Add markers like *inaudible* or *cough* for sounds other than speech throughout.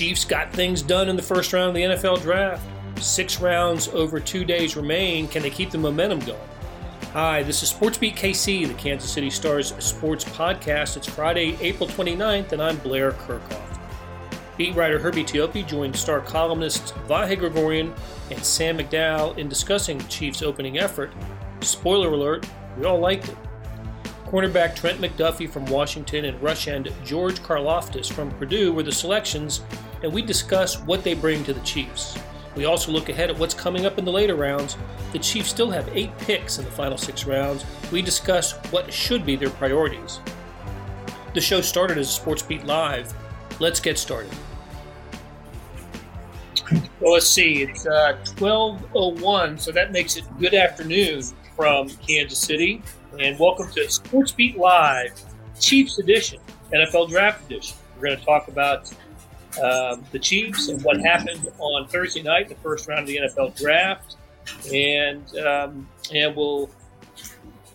Chiefs got things done in the first round of the NFL draft. Six rounds over two days remain. Can they keep the momentum going? Hi, this is SportsBeat KC, the Kansas City Stars sports podcast. It's Friday, April 29th, and I'm Blair Kerkhoff. Beat writer Herbie Teope joined star columnists Vahe Gregorian and Sam McDowell in discussing the Chiefs' opening effort. Spoiler alert, we all liked it. Cornerback Trent McDuffie from Washington and rush end George Karlaftis from Purdue were the selections, and we discuss what they bring to the Chiefs. We also look ahead at what's coming up in the later rounds. The Chiefs still have eight picks in the final six rounds. We discuss what should be their priorities. The show started as Sports Beat Live. Let's get started. Well, let's see. It's uh, 12.01, so that makes it good afternoon from Kansas City. And welcome to Sports Beat Live, Chiefs Edition, NFL Draft Edition. We're going to talk about um, the Chiefs and what happened on Thursday night, the first round of the NFL Draft. And, um, and we'll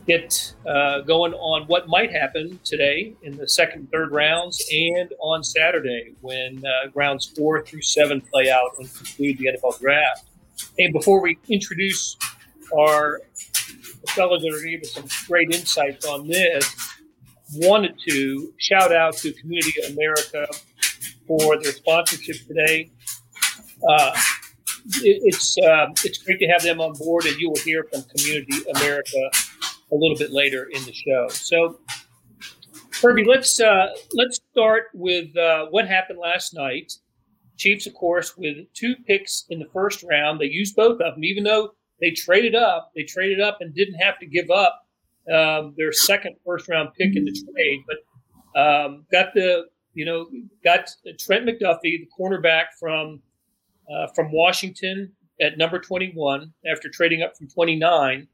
get uh, going on what might happen today in the second and third rounds and on Saturday when uh, rounds four through seven play out and conclude the NFL draft. And before we introduce our fellows that are going to give us some great insights on this, wanted to shout out to Community America for their sponsorship today. Uh, it, it's uh, it's great to have them on board, and you will hear from Community America a little bit later in the show. So, Herbie, let's uh, let's start with uh, what happened last night. Chiefs, of course, with two picks in the first round, they used both of them, even though they traded up. They traded up and didn't have to give up um, their second first round pick in the trade, but um, got the you know got Trent McDuffie, the cornerback from uh, from Washington at number 21 after trading up from 29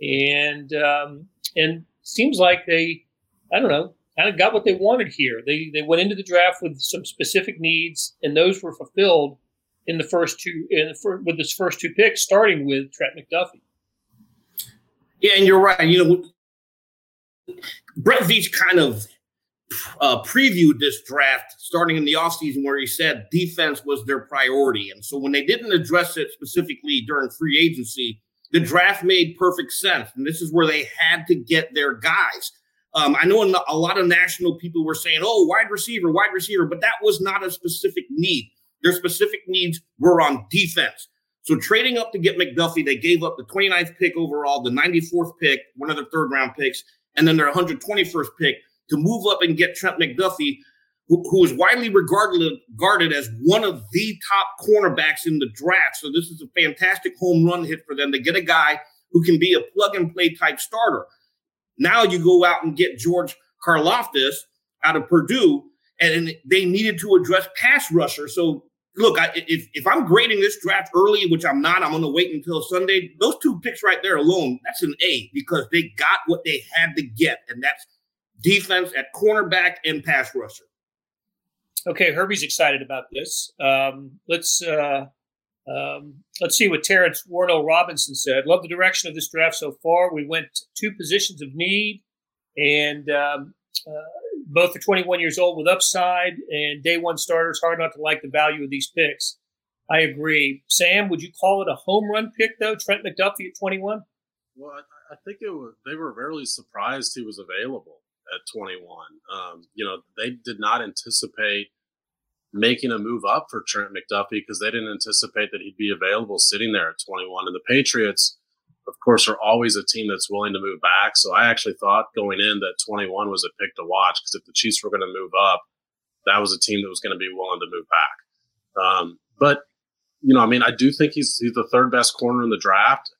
and um, and seems like they, I don't know, kind of got what they wanted here. They they went into the draft with some specific needs, and those were fulfilled in the first two in the with this first two picks, starting with Trent McDuffie. Yeah, and you're right. You know, Brett Veach kind of uh, previewed this draft starting in the offseason where he said defense was their priority. And so when they didn't address it specifically during free agency, the draft made perfect sense. And this is where they had to get their guys. Um, I know a lot of national people were saying, oh, wide receiver, wide receiver, but that was not a specific need. Their specific needs were on defense. So trading up to get McDuffie, they gave up the 29th pick overall, the 94th pick, one of their third round picks, and then their 121st pick to move up and get Trent McDuffie, who, who is widely regarded, regarded as one of the top cornerbacks in the draft. So this is a fantastic home run hit for them to get a guy who can be a plug and play type starter. Now you go out and get George Karlaftis out of Purdue, and they needed to address pass rusher. So look, I, if if I'm grading this draft early, which I'm not, I'm going to wait until Sunday. Those two picks right there alone, that's an A because they got what they had to get, and that's defense at cornerback and pass rusher. Okay, Herbie's excited about this. Um, let's uh, um, let's see what Terrence Warno Robinson said. Love the direction of this draft so far. We went two positions of need, and um, uh, both are 21 years old with upside and day one starters. Hard not to like the value of these picks. I agree. Sam, would you call it a home run pick though? Trent McDuffie at 21. Well, I, I think it was. They were really surprised he was available at 21. Um, you know, they did not anticipate making a move up for Trent McDuffie because they didn't anticipate that he'd be available sitting there at 21. And the Patriots, of course, are always a team that's willing to move back. So I actually thought going in that 21 was a pick to watch because if the Chiefs were going to move up, that was a team that was going to be willing to move back. Um, but you know, I mean, I do think he's he's the third best corner in the draft.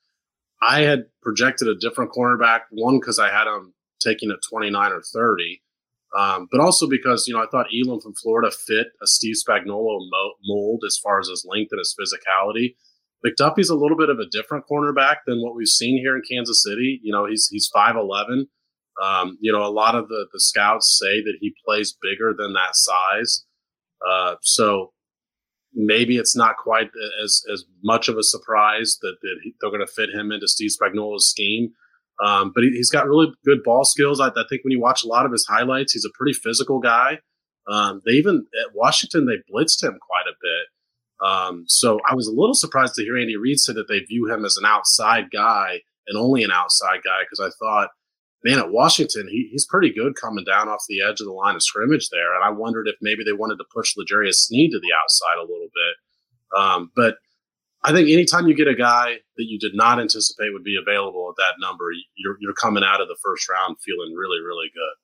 I had projected a different cornerback, one because I had him taking a 29 or 30. Um, but also because, you know, I thought Elam from Florida fit a Steve Spagnuolo mold as far as his length and his physicality. McDuffie's a little bit of a different cornerback than what we've seen here in Kansas City. You know, he's he's 5'11. Um, you know, a lot of the, the scouts say that he plays bigger than that size. Uh, so maybe it's not quite as as much of a surprise that, that he, they're going to fit him into Steve Spagnuolo's scheme. Um, but he, has got really good ball skills. I, I, think when you watch a lot of his highlights, he's a pretty physical guy. Um, they even at Washington they blitzed him quite a bit. Um, so I was a little surprised to hear Andy Reid say that they view him as an outside guy and only an outside guy because I thought, man, at Washington, he, he's pretty good coming down off the edge of the line of scrimmage there. And I wondered if maybe they wanted to push L'Jarius Sneed to the outside a little bit. Um, but I think anytime you get a guy that you did not anticipate would be available at that number, you're, you're coming out of the first round feeling really, really good.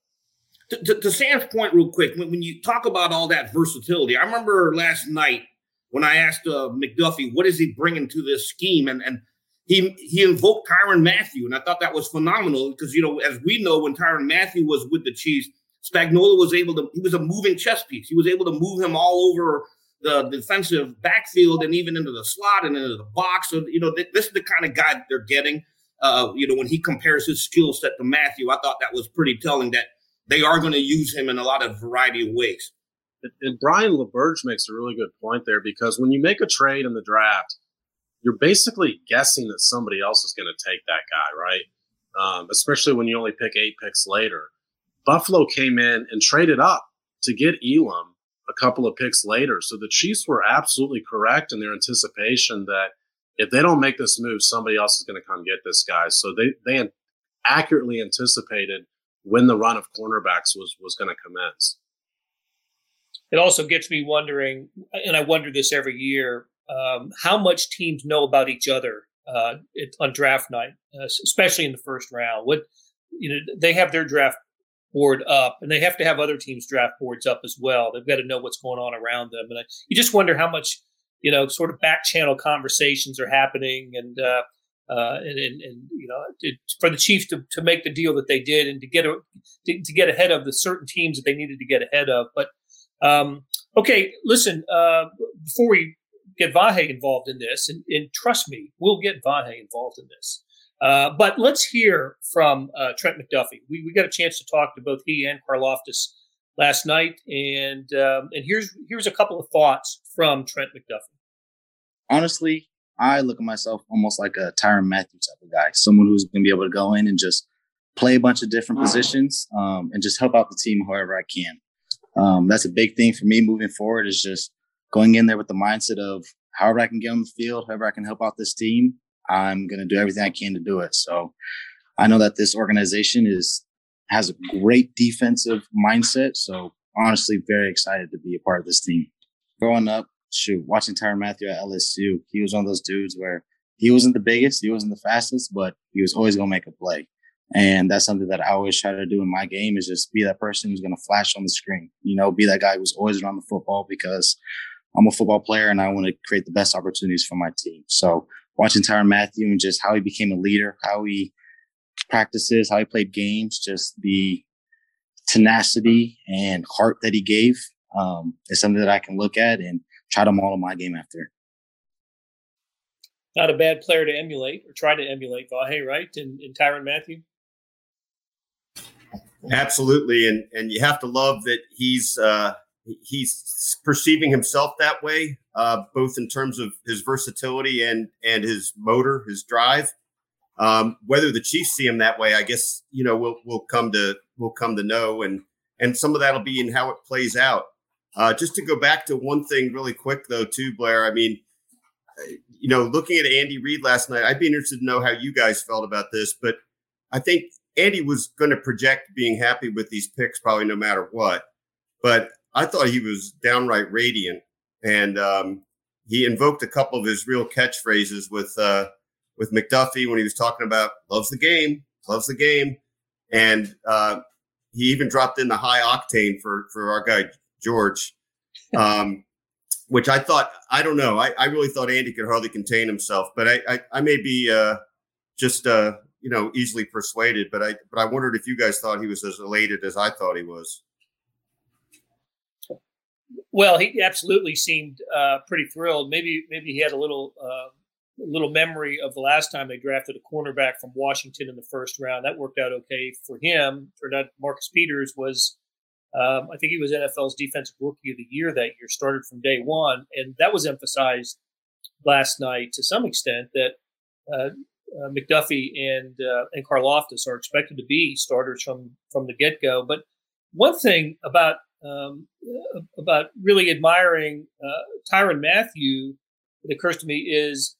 To, to, to Sam's point, real quick, when, when, you talk about all that versatility, I remember last night when I asked uh, McDuffie, what is he bringing to this scheme? And, and he he invoked Tyrann Mathieu, and I thought that was phenomenal because you know, as we know, when Tyrann Mathieu was with the Chiefs, Spagnuolo was able to. He was a moving chess piece. He was able to move him all over the defensive backfield and even into the slot and into the box. So you know, th- this is the kind of guy they're getting. Uh, you know, when he compares his skill set to Mathieu, I thought that was pretty telling that they are going to use him in a lot of variety of ways. And Brian LaBerge makes a really good point there because when you make a trade in the draft, you're basically guessing that somebody else is going to take that guy, right? Um, especially when you only pick eight picks later. Buffalo came in and traded up to get Elam a couple of picks later. So the Chiefs were absolutely correct in their anticipation that if they don't make this move, somebody else is going to come get this guy. So they, they accurately anticipated when the run of cornerbacks was, was going to commence it also gets me wondering, and I wonder this every year, um, how much teams know about each other uh, on draft night, uh, especially in the first round. What you know, they have their draft board up, and they have to have other teams' draft boards up as well. They've got to know what's going on around them, and I, you just wonder how much you know, sort of back channel conversations are happening, and uh, uh, and, and, and, you know, for the Chiefs to, to make the deal that they did and to get a, to, to, get ahead of the certain teams that they needed to get ahead of. But um, okay, listen, uh, before we get Vahe involved in this, and, and, trust me, we'll get Vahe involved in this. Uh, but let's hear from uh, Trent McDuffie. We, we got a chance to talk to both he and Karlaftis last night, and um, and here's here's a couple of thoughts from Trent McDuffie. Honestly, I look at myself almost like a Tyrann Mathieu type of guy, someone who's going to be able to go in and just play a bunch of different positions um, and just help out the team however I can um, that's a big thing for me moving forward is just going in there with the mindset of however I can get on the field, however I can help out this team, I'm going to do everything I can to do it. So I know that this organization is has a great defensive mindset. So honestly, very excited to be a part of this team. Growing up, shoot, watching Tyrann Mathieu at LSU, he was one of those dudes where he wasn't the biggest, he wasn't the fastest, but he was always going to make a play. And that's something that I always try to do in my game is just be that person who's going to flash on the screen, you know, be that guy who's always around the football because I'm a football player and I want to create the best opportunities for my team. So watching Tyrann Mathieu and just how he became a leader, how he practices, how he played games, just the tenacity and heart that he gave um, is something that I can look at and try to model my game after. Not a bad player to emulate or try to emulate Vahe, right? And, and Tyrann Mathieu. Absolutely, and and you have to love that he's uh, he's perceiving himself that way, uh, both in terms of his versatility and and his motor, his drive. Um, whether the Chiefs see him that way, I guess you know we'll we'll come to we'll come to know, and and some of that'll be in how it plays out. Uh, just to go back to one thing really quick though, too, Blair. I mean, you know, looking at Andy Reid last night, I'd be interested to know how you guys felt about this, but I think Andy was going to project being happy with these picks probably no matter what. But I thought he was downright radiant, and um, he invoked a couple of his real catchphrases with uh, with McDuffie when he was talking about loves the game, loves the game, and uh, he even dropped in the high octane for for our guy George, *laughs* um, which I thought I don't know. I, I really thought Andy could hardly contain himself, but I I, I may be uh, just uh, you know easily persuaded. But I but I wondered if you guys thought he was as elated as I thought he was. Well, he absolutely seemed uh, pretty thrilled. Maybe maybe he had a little uh, little memory of the last time they drafted a cornerback from Washington in the first round. That worked out okay for him. Turned out Marcus Peters was. Um, I think he was NFL's Defensive Rookie of the Year that year, started from day one, and that was emphasized last night to some extent that uh, uh, McDuffie and uh, and Karlaftis are expected to be starters from from the get go. But one thing about um, about really admiring uh, Tyrann Mathieu that occurs to me is,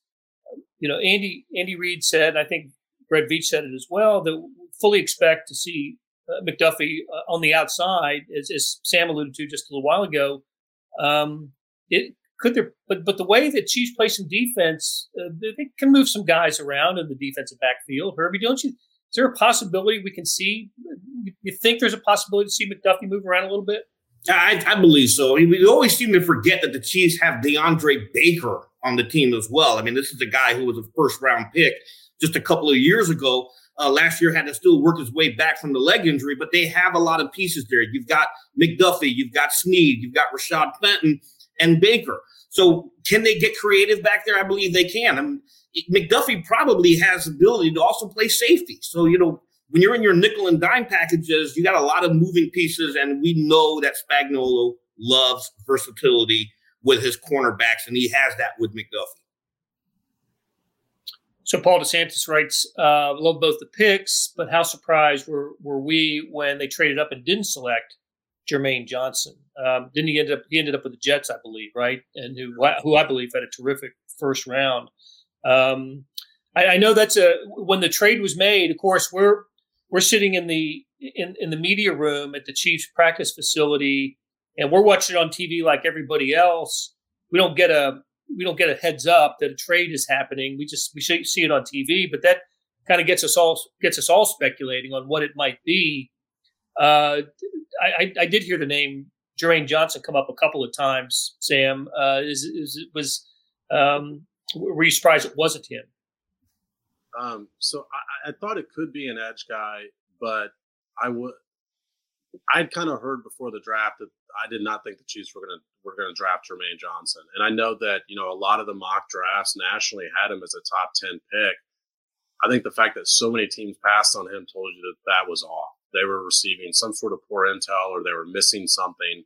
you know, Andy Andy Reid said, I think Brett Veach said it as well, that fully expect to see uh, McDuffie uh, on the outside, as, as, Sam alluded to just a little while ago. Um, it could there, but but the way that Chiefs play some defense, uh, they can move some guys around in the defensive backfield. Herbie, don't you? Is there a possibility we can see? You think there's a possibility to see McDuffie move around a little bit? I, I believe so. I mean, we always seem to forget that the Chiefs have DeAndre Baker on the team as well. I mean, this is a guy who was a first round pick just a couple of years ago. Uh, last year had to still work his way back from the leg injury, but they have a lot of pieces there. You've got McDuffie, you've got Sneed, you've got Rashad Fenton and Baker. So can they get creative back there? I believe they can. I mean, McDuffie probably has the ability to also play safety. So, you know, when you're in your nickel and dime packages, you got a lot of moving pieces, and we know that Spagnuolo loves versatility with his cornerbacks, and he has that with McDuffie. So Paul DeSantis writes, uh, "Love both the picks, but how surprised were were we when they traded up and didn't select Jermaine Johnson? Um, didn't he end up? He ended up with the Jets, I believe, right? And who who I believe had a terrific first round. Um, I, I know that's a when the trade was made. Of course, we're we're sitting in the in, in the media room at the Chiefs practice facility, and we're watching it on TV like everybody else. We don't get a we don't get a heads up that a trade is happening. We just we see it on TV, but that kind of gets us all gets us all speculating on what it might be. Uh, I, I, did hear the name Jermaine Johnson come up a couple of times. Sam, uh, is, is was um, were you surprised it wasn't him? Um, so I, I, thought it could be an edge guy, but I would. I'd kind of heard before the draft that I did not think the Chiefs were gonna were gonna draft Jermaine Johnson, and I know that you know a lot of the mock drafts nationally had him as a top ten pick. I think the fact that so many teams passed on him told you that that was off. They were receiving some sort of poor intel, or they were missing something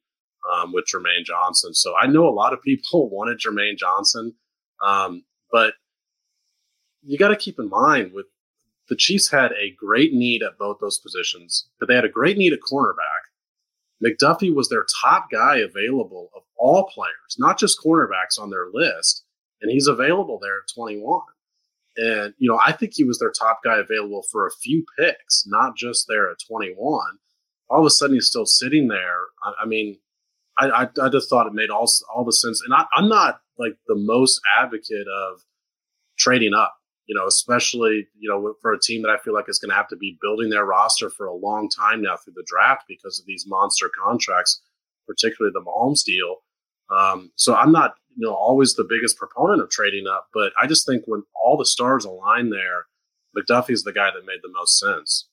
um, with Jermaine Johnson. So I know a lot of people *laughs* wanted Jermaine Johnson, um, but you got to keep in mind with the Chiefs had a great need at both those positions, but they had a great need at cornerback. McDuffie was their top guy available of all players, not just cornerbacks on their list, and he's available there at 21. And you know, I think he was their top guy available for a few picks, not just there at 21. All of a sudden, he's still sitting there. I, I mean, I, I, I, just thought it made all all the sense. And I, I'm not like the most advocate of trading up you know, especially, you know, for a team that I feel like is going to have to be building their roster for a long time now through the draft because of these monster contracts, particularly the Mahomes deal. Um, so I'm not, you know, always the biggest proponent of trading up, but I just think when all the stars align there, McDuffie's the guy that made the most sense.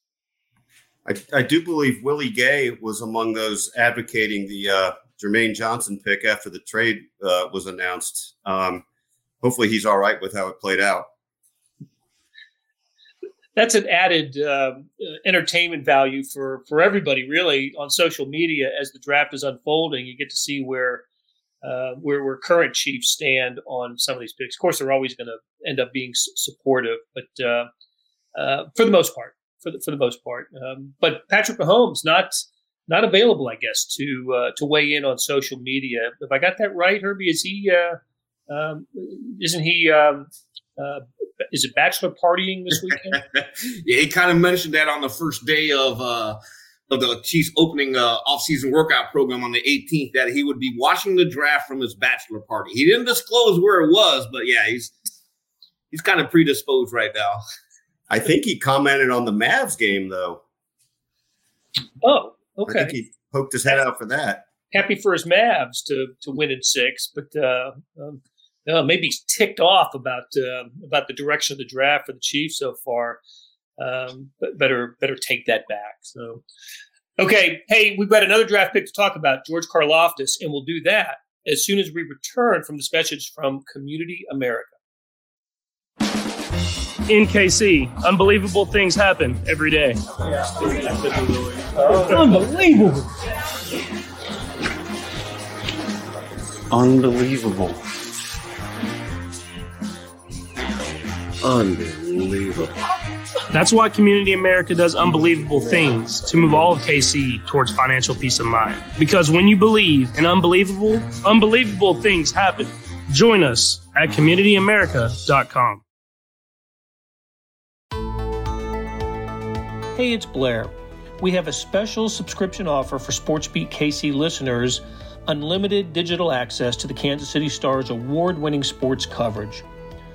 I, I do believe Willie Gay was among those advocating the uh, Jermaine Johnson pick after the trade uh, was announced. Um, hopefully, he's all right with how it played out that's an added uh, entertainment value for for everybody really on social media as the draft is unfolding. You get to see where uh, where where current chiefs stand on some of these picks. Of course they're always going to end up being supportive but uh, uh, for the most part for the, for the most part. Um, but patrick mahomes not not available i guess to uh, to weigh in on social media. If i got that right herbie? Is he uh, um, isn't he um, is it bachelor partying this weekend? *laughs* yeah, he kind of mentioned that on the first day of uh, of the Chiefs opening uh, off-season workout program on the 18th that he would be watching the draft from his bachelor party. He didn't disclose where it was, but yeah, he's he's kind of predisposed right now. I think he commented on the Mavs game though. Oh, okay. I think he poked his head out for that. Happy for his Mavs to to win in six, but uh, um, uh, maybe ticked off about uh, about the direction of the draft for the Chiefs so far. Um, but better better take that back. So, okay, hey, we've got another draft pick to talk about, George Karlaftis, and we'll do that as soon as we return from this message from Community America. In KC, unbelievable things happen every day. Unbelievable. Unbelievable. Unbelievable. That's why Community America does unbelievable things to move all of KC towards financial peace of mind. Because when you believe in unbelievable, unbelievable things happen. Join us at communityamerica.com. Hey, it's Blair. We have a special subscription offer for SportsBeat KC listeners unlimited digital access to the Kansas City Stars award winning sports coverage.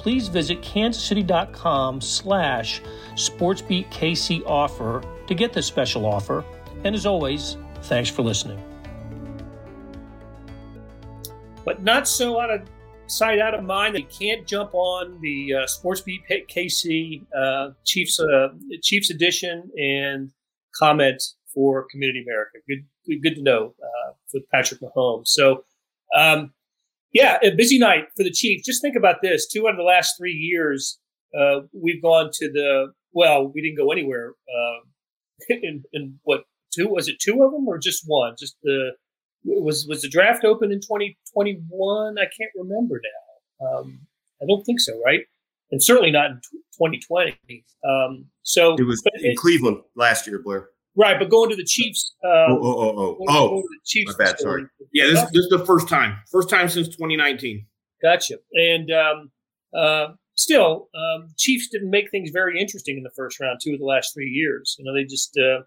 please visit kansascity.com slash sportsbeatkc offer to get this special offer. And as always, thanks for listening. But not so out of sight, out of mind. They can't jump on the uh, SportsBeat KC uh, Chiefs uh, Chiefs edition and comment for Community America. Good, good, good to know uh, with Patrick Mahomes. So, um, yeah, a busy night for the Chiefs. Just think about this: two out of the last three years, uh, we've gone to the. Well, we didn't go anywhere. Uh, *laughs* in, in what two was it? Two of them or just one? Just the was was the draft open in twenty twenty one? I can't remember now. Um, I don't think so, right? And certainly not in twenty twenty. Um, so it was in Cleveland last year, Blair. Right, but going to the Chiefs. Uh, oh, oh, oh, oh, oh. Chiefs. My bad. Sorry. Yeah, this, this, is the first time. First time since 2019. Gotcha. And um, uh, still, um, Chiefs didn't make things very interesting in the first round. Two of the last three years, you know, they just uh,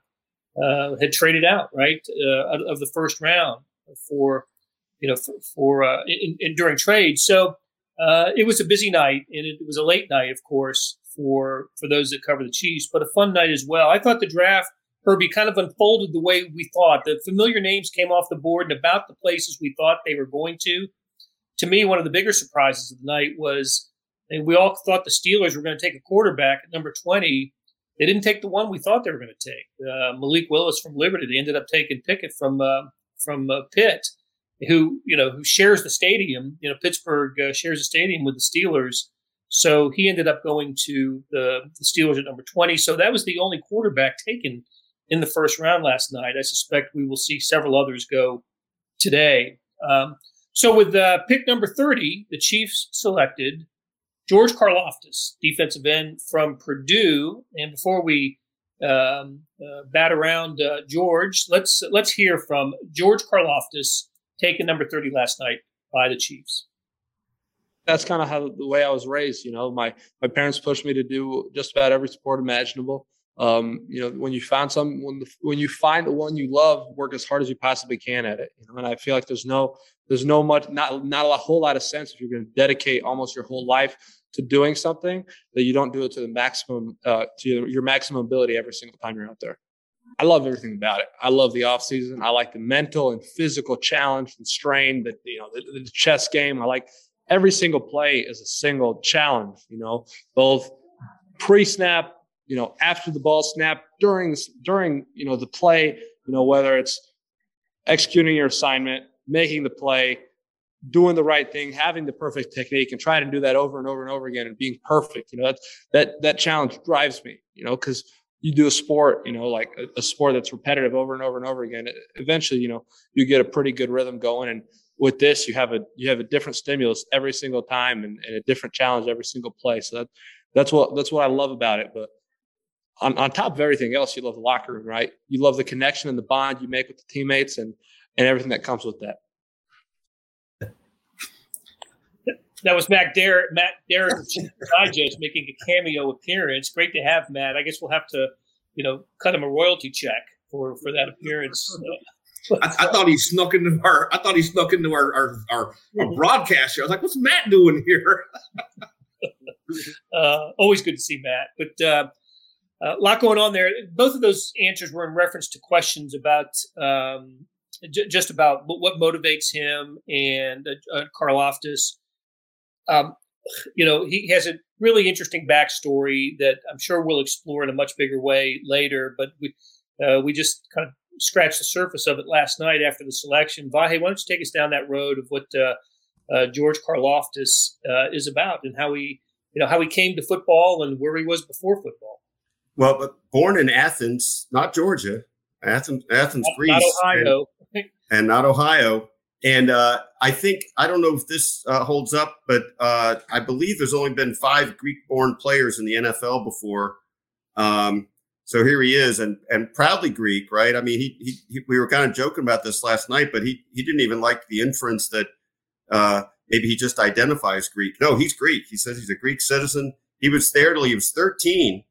uh had traded out right uh, of the first round for you know for, for uh, in, in, during trade. So it was a busy night, and it was a late night, of course, for for those that cover the Chiefs, but a fun night as well. I thought the draft Herbie kind of unfolded the way we thought. The familiar names came off the board and about the places we thought they were going to. To me, one of the bigger surprises of the night was, we all thought the Steelers were going to take a quarterback at number 20. They didn't take the one we thought they were going to take, uh, Malik Willis from Liberty. They ended up taking Pickett from uh, from uh, Pitt, who you know who shares the stadium. You know, Pittsburgh uh, shares the stadium with the Steelers. So he ended up going to the, the Steelers at number 20. So that was the only quarterback taken in the first round last night. I suspect we will see several others go today. Um, so with uh, pick number 30, the Chiefs selected George Karlaftis, defensive end from Purdue. And before we um, uh, bat around uh, George, let's let's hear from George Karlaftis, taken number 30 last night by the Chiefs. That's kind of how the way I was raised. You know, my my parents pushed me to do just about every sport imaginable um, you know, when you find some, when the, when you find the one you love, work as hard as you possibly can at it. You know, and I feel like there's no, there's no much, not not a whole lot of sense if you're going to dedicate almost your whole life to doing something that you don't do it to the maximum, uh, to your, your maximum ability every single time you're out there. I love everything about it. I love the off season. I like the mental and physical challenge and strain that you know the, the chess game. I like every single play is a single challenge. You know, both pre-snap, you know, after the ball snap, during during you know the play, you know whether it's executing your assignment, making the play, doing the right thing, having the perfect technique, and trying to do that over and over and over again and being perfect. You know, that that that challenge drives me. You know, because you do a sport, you know, like a, a, sport that's repetitive over and over and over again. Eventually, you know, you get a pretty good rhythm going. And with this, you have a you have a different stimulus every single time and, and a different challenge every single play. So that that's what that's what I love about it. But on, on top of everything else, you love the locker room, right? You love the connection and the bond you make with the teammates and and everything that comes with that. That was Matt Derrick, Matt Derrick Digest making a cameo appearance. Great to have Matt. I guess we'll have to, you know, cut him a royalty check for for that appearance. I, I, thought he snuck into our. I thought he snuck into our our, our, our broadcast here. I was like, "What's Matt doing here?" *laughs* uh, always good to see Matt, but uh, a lot going on there. Both of those answers were in reference to questions about um, j- just about what motivates him and uh, uh, Um, you know, he has a really interesting backstory that I'm sure we'll explore in a much bigger way later. But we uh, we just kind of scratched the surface of it last night after the selection. Vahe, why don't you take us down that road of what uh, uh, George Karlaftis uh, is about and how he, you know, how he came to football and where he was before football. Well, but born in Athens, not Georgia, Athens, Athens, not, Greece, not Ohio, and, and not Ohio. And uh, I think I don't know if this uh, holds up, but uh, I believe there's only been five Greek-born players in the NFL before. Um, so here he is, and and proudly Greek, right? I mean, he, he, he, we were kind of joking about this last night, but he he didn't even like the inference that uh, maybe he just identifies Greek. No, he's Greek. He says he's a Greek citizen. He was there till he was 13,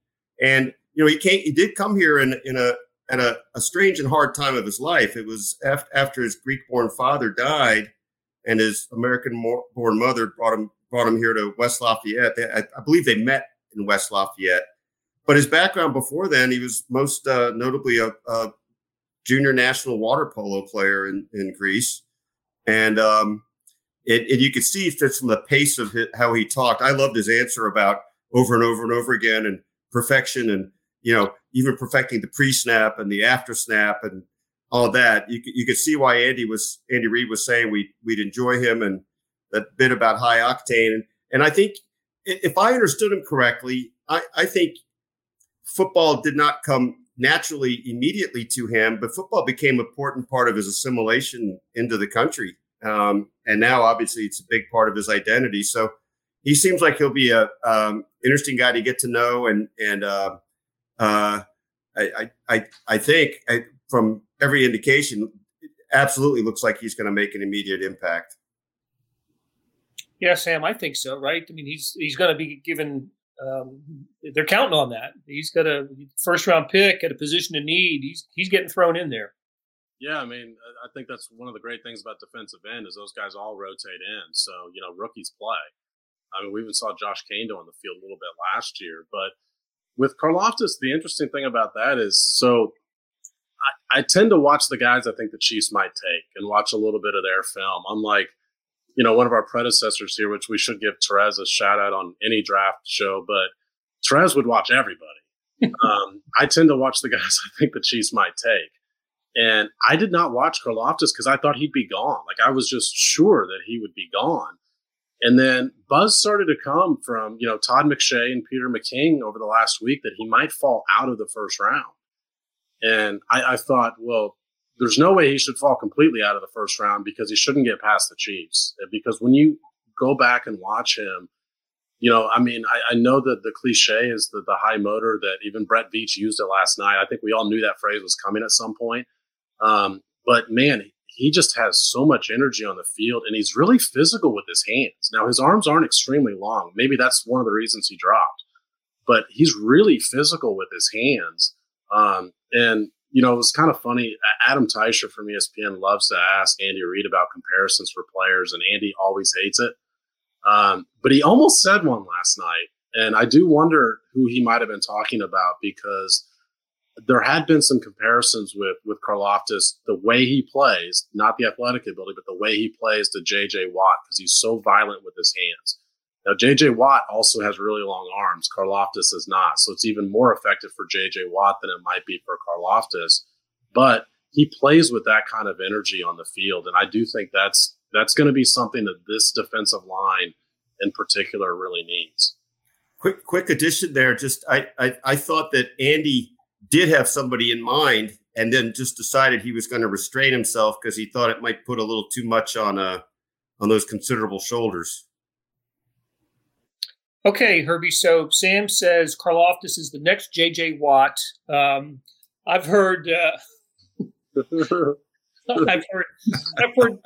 and you know he came. He did come here in in a at a, a strange and hard time of his life. It was after, after his Greek-born father died, and his American-born mother brought him brought him here to West Lafayette. They, I, I, believe they met in West Lafayette. But his background before then, he was most uh, notably a, a, junior national water polo player in, in Greece, and um, it, it, you could see just from the pace of his, how he talked. I loved his answer about over and over and over again and perfection and you know even perfecting the pre-snap and the after snap and all that. You you could see why Andy was Andy Reid was saying we we'd enjoy him and that bit about high octane and and I think if I understood him correctly, I, I think football did not come naturally immediately to him, but football became an important part of his assimilation into the country. Um, and now, obviously, it's a big part of his identity. So he seems like he'll be a um, interesting guy to get to know. And and uh, uh, I, I I think I, from every indication, absolutely looks like he's going to make an immediate impact. Yeah, Sam, I think so. Right? I mean, he's he's going to be given um, they're counting on that. He's got a first round pick at a position of need. He's he's getting thrown in there. Yeah, I mean, I think that's one of the great things about defensive end is those guys all rotate in. So you know, rookies play. I mean, we even saw Josh Kaindoh on the field a little bit last year, but with Karlaftis, the interesting thing about that is so I, I tend to watch the guys I think the Chiefs might take and watch a little bit of their film. Unlike you know, one of our predecessors here, which we should give Terez a shout out on any draft show, but Terez would watch everybody. *laughs* um, I tend to watch the guys I think the Chiefs might take. And I did not watch Karlaftis because I thought he'd be gone. Like I was just sure that he would be gone. And then buzz started to come from, you know, Todd McShay and Peter McKing over the last week that he might fall out of the first round. And I, I thought, well, there's no way he should fall completely out of the first round because he shouldn't get past the Chiefs. Because when you go back and watch him, you know, I mean, I, I know that the cliche is the, the high motor that even Brett Veach used it last night. I think we all knew that phrase was coming at some point. Um, but man, he just has so much energy on the field and he's really physical with his hands. Now, his arms aren't extremely long. Maybe that's one of the reasons he dropped, but he's really physical with his hands. Um, and you know, it was kind of funny. Adam Teicher from ESPN loves to ask Andy Reid about comparisons for players, and Andy always hates it. Um, but he almost said one last night, and I do wonder who he might have been talking about because there had been some comparisons with with Karlaftis, the way he plays, not the athletic ability, but the way he plays to J.J. Watt because he's so violent with his hands. Now, J.J. Watt also has really long arms. Karlaftis is not. So it's even more effective for J.J. Watt than it might be for Karlaftis. But he plays with that kind of energy on the field. And I do think that's that's going to be something that this defensive line in particular really needs. Quick quick addition there. Just I, I, I thought that Andy did have somebody in mind and then just decided he was going to restrain himself because he thought it might put a little too much on uh on those considerable shoulders. Okay, Herbie. So Sam says Karlaftis is the next J.J. Watt. Um, I've heard. Uh, *laughs* I've heard. I've heard.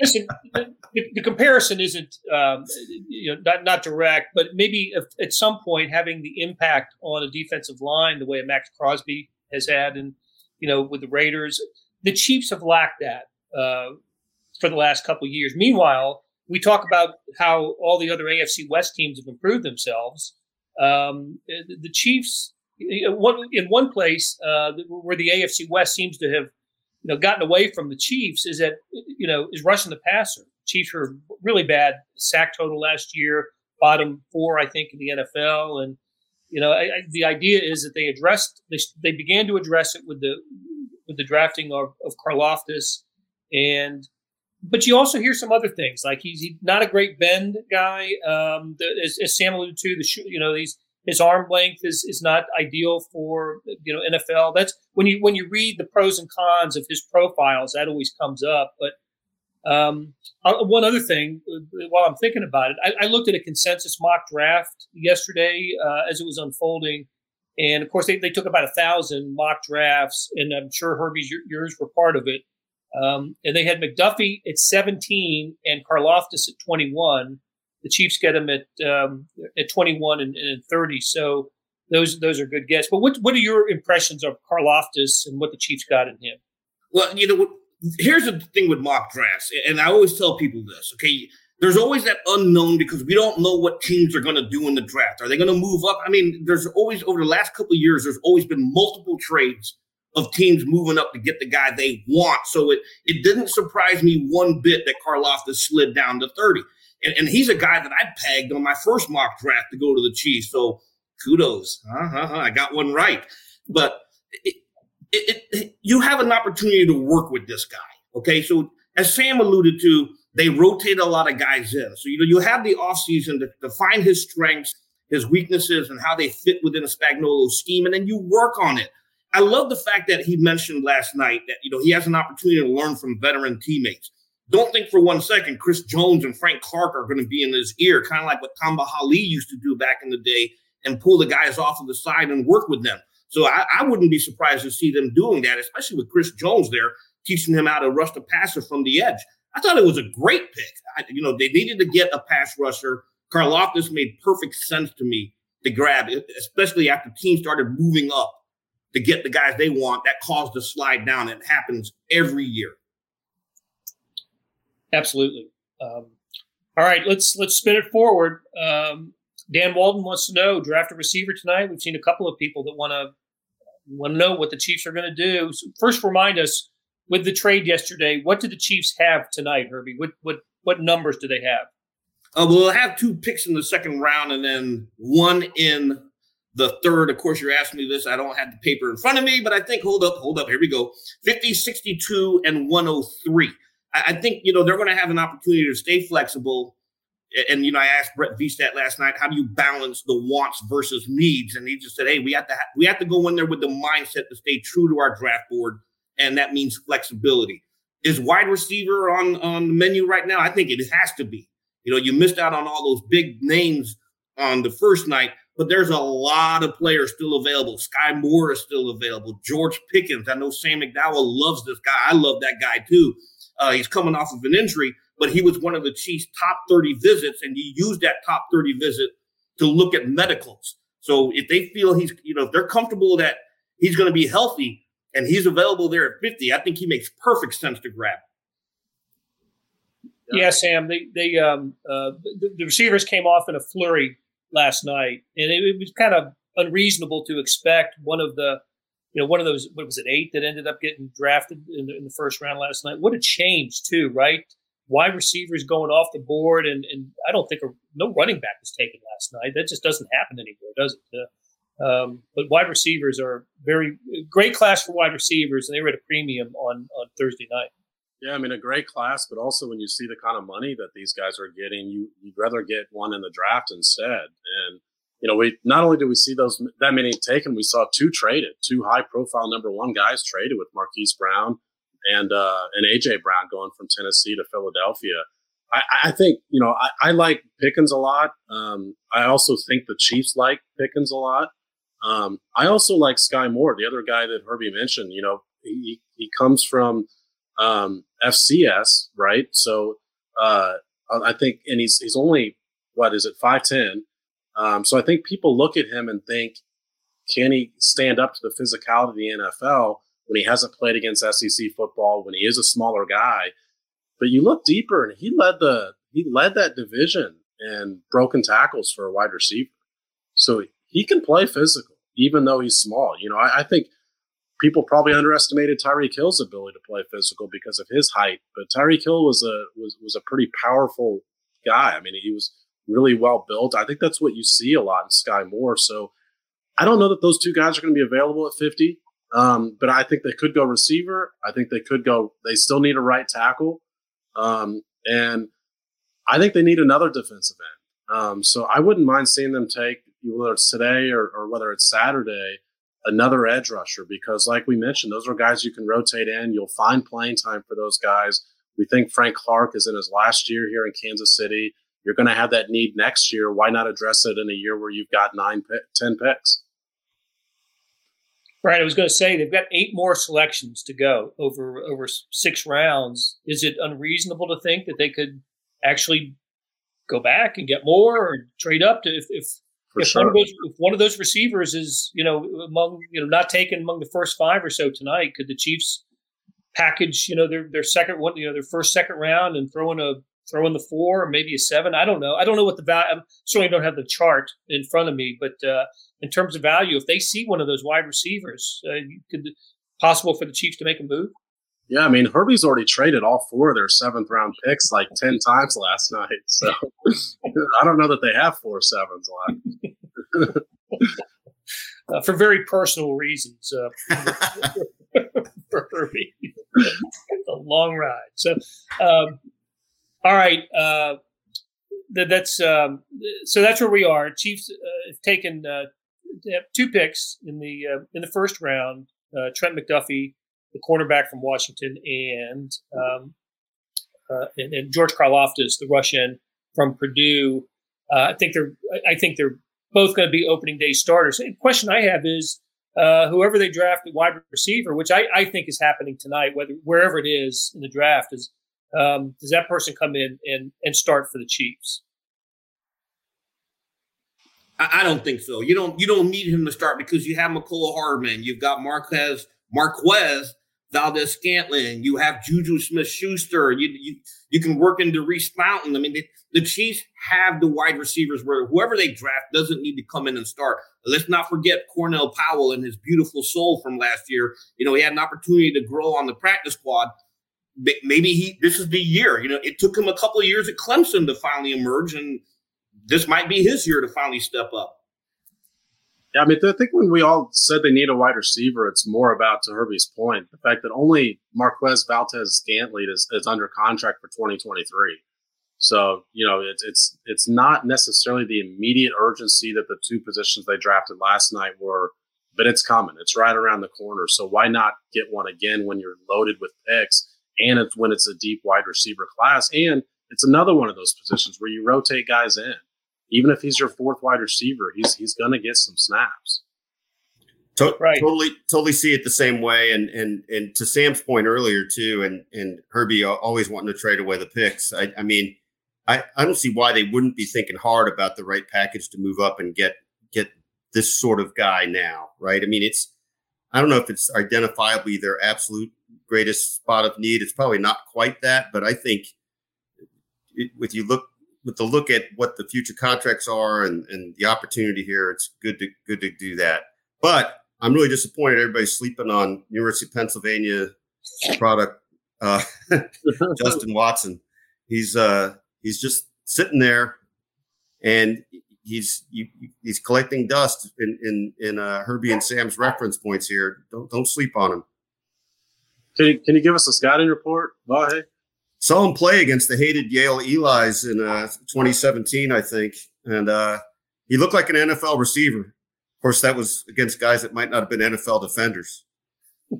Listen, the, the comparison isn't um, you know not not direct, but maybe if, at some point having the impact on a defensive line the way Maxx Crosby has had, and you know with the Raiders, the Chiefs have lacked that uh, for the last couple of years. Meanwhile, we talk about how all the other AFC West teams have improved themselves. Um, the, the, Chiefs, in one place uh, where the AFC West seems to have, you know, gotten away from the Chiefs is that you know is rushing the passer. Chiefs were really bad sack total last year. bottom four, I think, in the NFL. And you know, I, I, the idea is that they addressed they, they began to address it with the with the drafting of, of Karlaftis, and but you also hear some other things like he's, not a great bend guy. Um, the, as, as, Sam alluded to, the you know he's his arm length is is not ideal for you know NFL. That's when you when you read the pros and cons of his profiles, that always comes up. But um, uh, one other thing, uh, while I'm thinking about it, I, I looked at a consensus mock draft yesterday uh, as it was unfolding, and of course they, they took about a thousand mock drafts, and I'm sure Herbie's yours were part of it. Um, and they had McDuffie at 17 and Karlaftis at 21. The Chiefs get him at um, at 21 and, and 30. So those those are good guesses. But what what are your impressions of Karlaftis and what the Chiefs got in him? Well, you know, here's the thing with mock drafts, and I always tell people this. Okay, there's always that unknown because we don't know what teams are going to do in the draft. Are they going to move up? I mean, there's always over the last couple of years, there's always been multiple trades of teams moving up to get the guy they want. So it it didn't surprise me one bit that Karlaftis slid down to 30. And, and he's a guy that I pegged on my first mock draft to go to the Chiefs. So kudos. Uh-huh, I got one right. But it, it, it, you have an opportunity to work with this guy. Okay. So as Sam alluded to, they rotate a lot of guys in. So you know you have the offseason to, to find his strengths, his weaknesses, and how they fit within a Spagnuolo scheme, and then you work on it. I love the fact that he mentioned last night that you know he has an opportunity to learn from veteran teammates. Don't think for one second Chris Jones and Frank Clark are going to be in his ear, kind of like what Tamba Hali used to do back in the day, and pull the guys off of the side and work with them. So I, I wouldn't be surprised to see them doing that, especially with Chris Jones there teaching him how to rush the passer from the edge. I thought it was a great pick. I, you know, they needed to get a pass rusher. Karlaftis made perfect sense to me to grab, especially after teams started moving up to get the guys they want. That caused the slide down. It happens every year. Absolutely. Um, all right, let's let's spin it forward. Um, Dan Walden wants to know draft a receiver tonight. We've seen a couple of people that want to want to know what the Chiefs are going to do. So first, remind us with the trade yesterday. What did the Chiefs have tonight, Herbie? What what what numbers do they have? Uh, we'll have two picks in the second round, and then one in the third. Of course, you're asking me this. I don't have the paper in front of me, but I think hold up, hold up. Here we go. 50, 62, and 103. I, I think you know they're going to have an opportunity to stay flexible. And you know, I asked Brett Veach last night, how do you balance the wants versus needs? And he just said, hey, we have to ha- we have to go in there with the mindset to stay true to our draft board and that means flexibility. Is wide receiver on on the menu right now? I think it has to be. You know, you missed out on all those big names on the first night, but there's a lot of players still available. Skyy Moore is still available. George Pickens. I know Sam McDowell loves this guy. I love that guy too. Uh, he's coming off of an injury, but he was one of the Chiefs' top 30 visits, and he used that top 30 visit to look at medicals. So if they feel he's, you know, if they're comfortable that he's going to be healthy, and he's available there at 50, I think he makes perfect sense to grab. Yeah, Sam. They they um uh, the, the, receivers came off in a flurry last night, and it, it, was kind of unreasonable to expect one of the you know one of those what was it eight that ended up getting drafted in the, in the first round last night. What a change too, right? Wide receivers going off the board, and and I don't think a, no running back was taken last night. That just doesn't happen anymore, does it? Uh, um, but wide receivers are very great class for wide receivers, and they were at a premium on on Thursday night. Yeah, I mean a great class, but also when you see the kind of money that these guys are getting, you you'd rather get one in the draft instead. And you know, we not only did we see those that many taken, we saw two traded, two high profile number one guys traded with Marquise Brown and uh, and AJ Brown going from Tennessee to Philadelphia. I, I think you know I, I like Pickens a lot. Um, I also think the Chiefs like Pickens a lot. Um, I also like Skyy Moore, the other guy that Herbie mentioned. You know, he he comes from um, FCS, right? So uh, I think, and he's he's only what is it five ten. Um, so I think people look at him and think, can he stand up to the physicality of the NFL when he hasn't played against SEC football, when he is a smaller guy? But you look deeper, and he led the he led that division in broken tackles for a wide receiver. So he can play physical even though he's small. You know, I, I think people probably underestimated Tyreek Hill's ability to play physical because of his height, but Tyreek Hill was a was was a pretty powerful guy. I mean, he was really well built. I think that's what you see a lot in Skyy Moore. So I don't know that those two guys are going to be available at 50, um, but I think they could go receiver. I think they could go, they still need a right tackle. Um, and I think they need another defensive end. Um, so I wouldn't mind seeing them take, whether it's today or, or whether it's Saturday, another edge rusher because, like we mentioned, those are guys you can rotate in. You'll find playing time for those guys. We think Frank Clark is in his last year here in Kansas City. You're going to have that need next year. Why not address it in a year where you've got nine, ten picks? Right. I was going to say they've got eight more selections to go over over six rounds. Is it unreasonable to think that they could actually go back and get more or trade up to if if, if sure. one of those if one of those receivers is you know among you know not taken among the first five or so tonight, could the Chiefs package you know their their second one you know their first second round and throw in a throw in the four or maybe a seven. I don't know. I don't know what the value. I certainly don't have the chart in front of me, but uh, in terms of value, if they see one of those wide receivers, uh, could possible for the Chiefs to make a move. Yeah, I mean Herbie's already traded all four of their seventh round picks like ten times last night, so *laughs* I don't know that they have four sevens left. *laughs* uh, for very personal reasons uh, *laughs* for Herbie. it's a long ride. So, um, all right. Uh, that's um, so. That's where we are. Chiefs uh, have taken uh, have two picks in the uh, in the first round. Uh, Trent McDuffie, the cornerback from Washington, and um, uh, and, and, George Karlaftis, the rush end from Purdue. I think they're I think they're both going to be opening day starters. The question I have is whoever they draft at wide receiver, which I, I think is happening tonight, whether wherever it is in the draft, is um, does that person come in and, and start for the Chiefs? I, don't think so. You don't you don't need him to start because you have Mecole Hardman, you've got Marquez Marquez Valdes Scantling, you have Juju Smith Schuster, you, you you can work into Reese Fountain. I mean, the Chiefs have the wide receivers where whoever they draft doesn't need to come in and start. Let's not forget Cornell Powell and his beautiful soul from last year. You know, he had an opportunity to grow on the practice squad maybe he this is the year. You know, it took him a couple of years at Clemson to finally emerge, and this might be his year to finally step up. Yeah, I mean, I think when we all said they need a wide receiver, it's more about to Herbie's point the fact that only Marquez Valdes Scantling is, is under contract for 2023. So you know, it's it's it's not necessarily the immediate urgency that the two positions they drafted last night were, but it's coming. It's right around the corner. So why not get one again when you're loaded with picks? And it's when it's a deep wide receiver class. And it's another one of those positions where you rotate guys in. Even if he's your fourth wide receiver, he's he's going to get some snaps. To- right. Totally, totally see it the same way. And and and to Sam's point earlier too, and and Herbie always wanting to trade away the picks. I, I mean, I, I don't see why they wouldn't be thinking hard about the right package to move up and get get this sort of guy now, right? I mean, it's I don't know if it's identifiably their absolute greatest spot of need. It's probably not quite that, but I think it, with you look with the look at what the future contracts are and, and the opportunity here, it's good to good to do that. But I'm really disappointed everybody's sleeping on University of Pennsylvania product uh, *laughs* Justin Watson. He's uh he's just sitting there and he's you, he's collecting dust in in in uh, Herbie and Sam's reference points here. Don't don't sleep on him. Can you, can you give us a scouting report, Vahe? Saw him play against the hated Yale Eli's in uh, 2017, I think, and uh, he looked like an NFL receiver. Of course, that was against guys that might not have been NFL defenders. *laughs*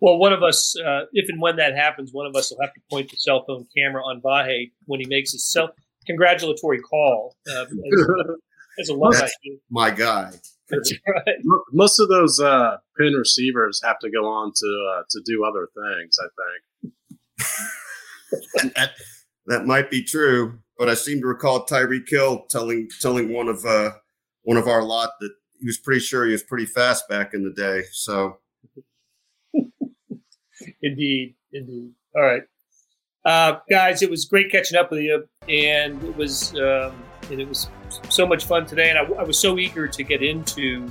well, one of us, uh, if and when that happens, one of us will have to point the cell phone camera on Vahe when he makes his self congratulatory call. Uh, as, *laughs* as, a love my guy. That's *laughs* right. Most of those uh, Penn receivers have to go on to uh, to do other things. I think that, that might be true, but I seem to recall Tyreek Hill telling telling one of uh, one of our lot that he was pretty sure he was pretty fast back in the day. So, *laughs* indeed, indeed. All right, uh, guys, it was great catching up with you, and it was um, and it was so much fun today, and I, I was so eager to get into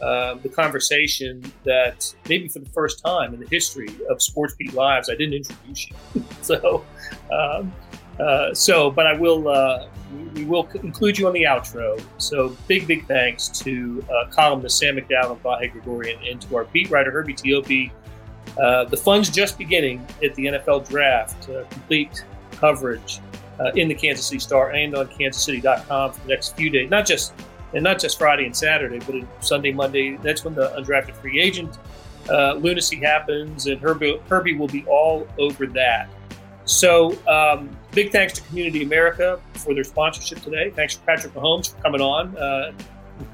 uh, the conversation that maybe for the first time in the history of Sports Beat Lives, I didn't introduce you. *laughs* so, um, uh, so, but I will. Uh, we, will include you on the outro. So big, big thanks to uh, columnist Sam McDowell and Vahe Gregorian and to our beat writer Herbie Teope. Uh, the fun's just beginning at the NFL draft. Uh, complete coverage uh, in the Kansas City Star and on kansascity.com for the next few days. Not just and not just Friday and Saturday, but Sunday, Monday. That's when the undrafted free agent uh, lunacy happens, and Herbie, Herbie will be all over that. So, um, big thanks to Community America for their sponsorship today. Thanks to Patrick Mahomes for coming on, uh,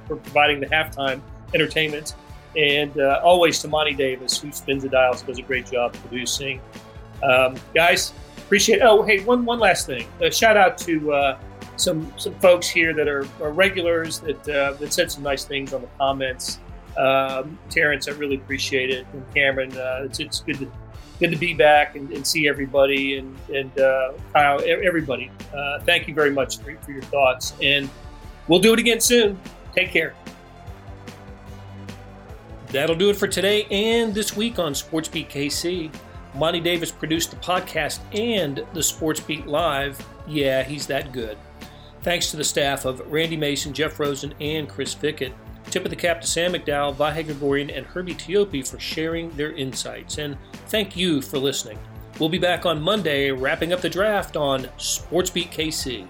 for providing the halftime entertainment. And uh, always to Monty Davis, who spins the dials, does a great job producing. Um, guys, appreciate. It. Oh, hey, one one last thing. A shout out to uh, some some folks here that are, are regulars that uh, that said some nice things on the comments. Um, Terrence, I really appreciate it, and Cameron, uh, it's, it's good to good to be back and, and see everybody and and uh, Kyle, everybody. Uh, thank you very much for, for your thoughts, and we'll do it again soon. Take care. That'll do it for today and this week on Sports Beat KC. Monty Davis produced the podcast and the Sports Beat Live. Yeah, he's that good. Thanks to the staff of Randy Mason, Jeff Rosen, and Chris Fickett. Tip of the cap to Sam McDowell, Vahe Gregorian, and Herbie Teope for sharing their insights. And thank you for listening. We'll be back on Monday wrapping up the draft on Sports Beat KC.